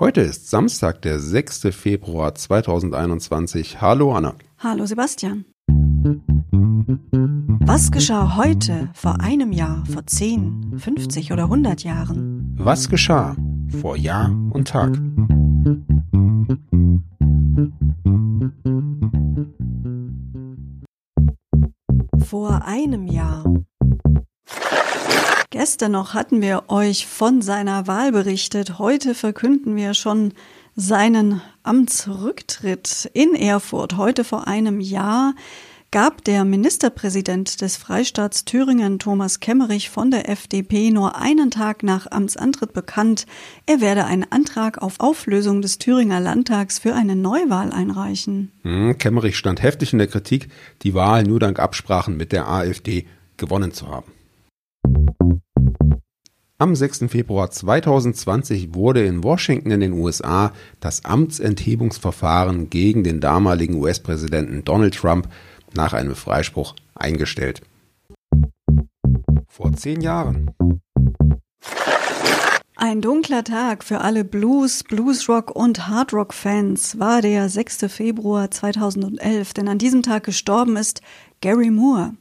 Heute ist Samstag, der 6. Februar 2021. Hallo Anna. Hallo Sebastian. Was geschah heute, vor einem Jahr, vor 10, 50 oder 100 Jahren? Was geschah vor Jahr und Tag? Vor einem Jahr. Gestern noch hatten wir euch von seiner Wahl berichtet. Heute verkünden wir schon seinen Amtsrücktritt in Erfurt. Heute vor einem Jahr gab der Ministerpräsident des Freistaats Thüringen Thomas Kemmerich von der FDP nur einen Tag nach Amtsantritt bekannt, er werde einen Antrag auf Auflösung des Thüringer Landtags für eine Neuwahl einreichen. Hm, Kemmerich stand heftig in der Kritik, die Wahl nur dank Absprachen mit der AfD gewonnen zu haben. Am 6. Februar 2020 wurde in Washington in den USA das Amtsenthebungsverfahren gegen den damaligen US-Präsidenten Donald Trump nach einem Freispruch eingestellt. Vor zehn Jahren. Ein dunkler Tag für alle Blues, Bluesrock und Hardrock-Fans war der 6. Februar 2011, denn an diesem Tag gestorben ist Gary Moore.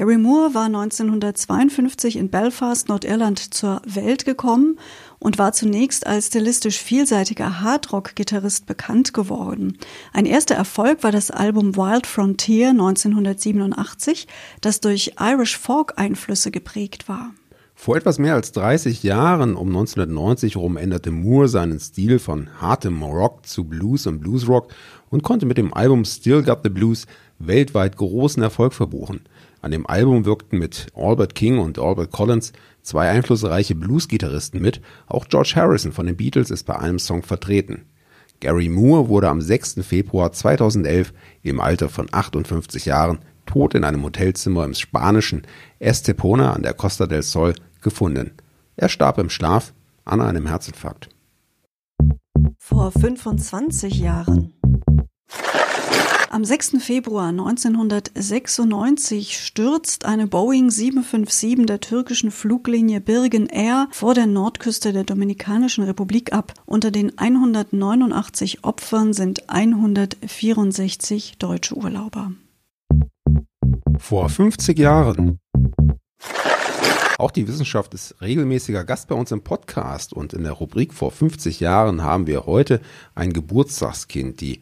Gary Moore war 1952 in Belfast, Nordirland, zur Welt gekommen und war zunächst als stilistisch vielseitiger Hardrock-Gitarrist bekannt geworden. Ein erster Erfolg war das Album Wild Frontier 1987, das durch Irish Folk-Einflüsse geprägt war. Vor etwas mehr als 30 Jahren, um 1990 herum, änderte Moore seinen Stil von hartem Rock zu Blues und Bluesrock und konnte mit dem Album Still Got the Blues weltweit großen Erfolg verbuchen. An dem Album wirkten mit Albert King und Albert Collins zwei einflussreiche Blues-Gitarristen mit, auch George Harrison von den Beatles ist bei einem Song vertreten. Gary Moore wurde am 6. Februar 2011 im Alter von 58 Jahren tot in einem Hotelzimmer im spanischen Estepona an der Costa del Sol gefunden. Er starb im Schlaf an einem Herzinfarkt. Vor 25 Jahren. Am 6. Februar 1996 stürzt eine Boeing 757 der türkischen Fluglinie Birgen Air vor der Nordküste der Dominikanischen Republik ab. Unter den 189 Opfern sind 164 deutsche Urlauber. Vor 50 Jahren. Auch die Wissenschaft ist regelmäßiger Gast bei uns im Podcast und in der Rubrik vor 50 Jahren haben wir heute ein Geburtstagskind. Die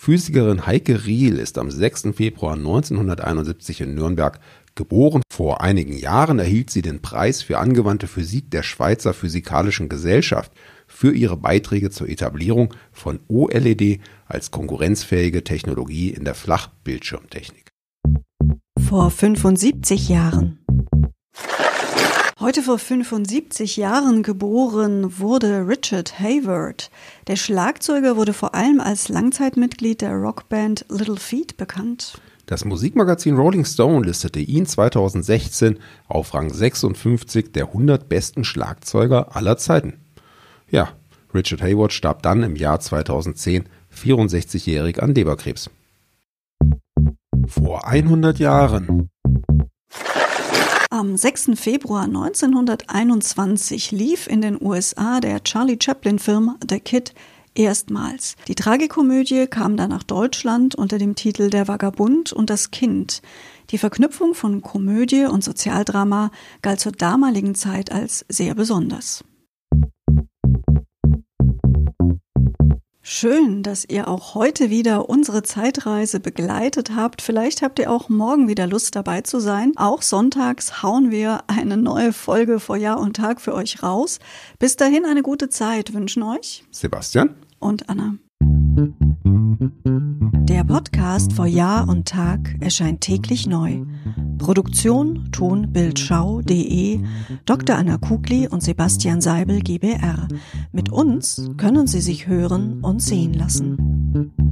Physikerin Heike Riel ist am 6. Februar 1971 in Nürnberg geboren. Vor einigen Jahren erhielt sie den Preis für angewandte Physik der Schweizer Physikalischen Gesellschaft für ihre Beiträge zur Etablierung von OLED als konkurrenzfähige Technologie in der Flachbildschirmtechnik. Vor 75 Jahren. Heute vor 75 Jahren geboren wurde Richard Hayward. Der Schlagzeuger wurde vor allem als Langzeitmitglied der Rockband Little Feat bekannt. Das Musikmagazin Rolling Stone listete ihn 2016 auf Rang 56 der 100 besten Schlagzeuger aller Zeiten. Ja, Richard Hayward starb dann im Jahr 2010 64-jährig an Leberkrebs. Vor 100 Jahren. Am 6. Februar 1921 lief in den USA der Charlie Chaplin-Film The Kid erstmals. Die Tragikomödie kam dann nach Deutschland unter dem Titel Der Vagabund und das Kind. Die Verknüpfung von Komödie und Sozialdrama galt zur damaligen Zeit als sehr besonders. Schön, dass ihr auch heute wieder unsere Zeitreise begleitet habt. Vielleicht habt ihr auch morgen wieder Lust dabei zu sein. Auch sonntags hauen wir eine neue Folge vor Jahr und Tag für euch raus. Bis dahin eine gute Zeit wünschen euch Sebastian und Anna. Der Podcast vor Jahr und Tag erscheint täglich neu. Produktion tonbildschau.de Dr. Anna Kugli und Sebastian Seibel GBR. Mit uns können Sie sich hören und sehen lassen.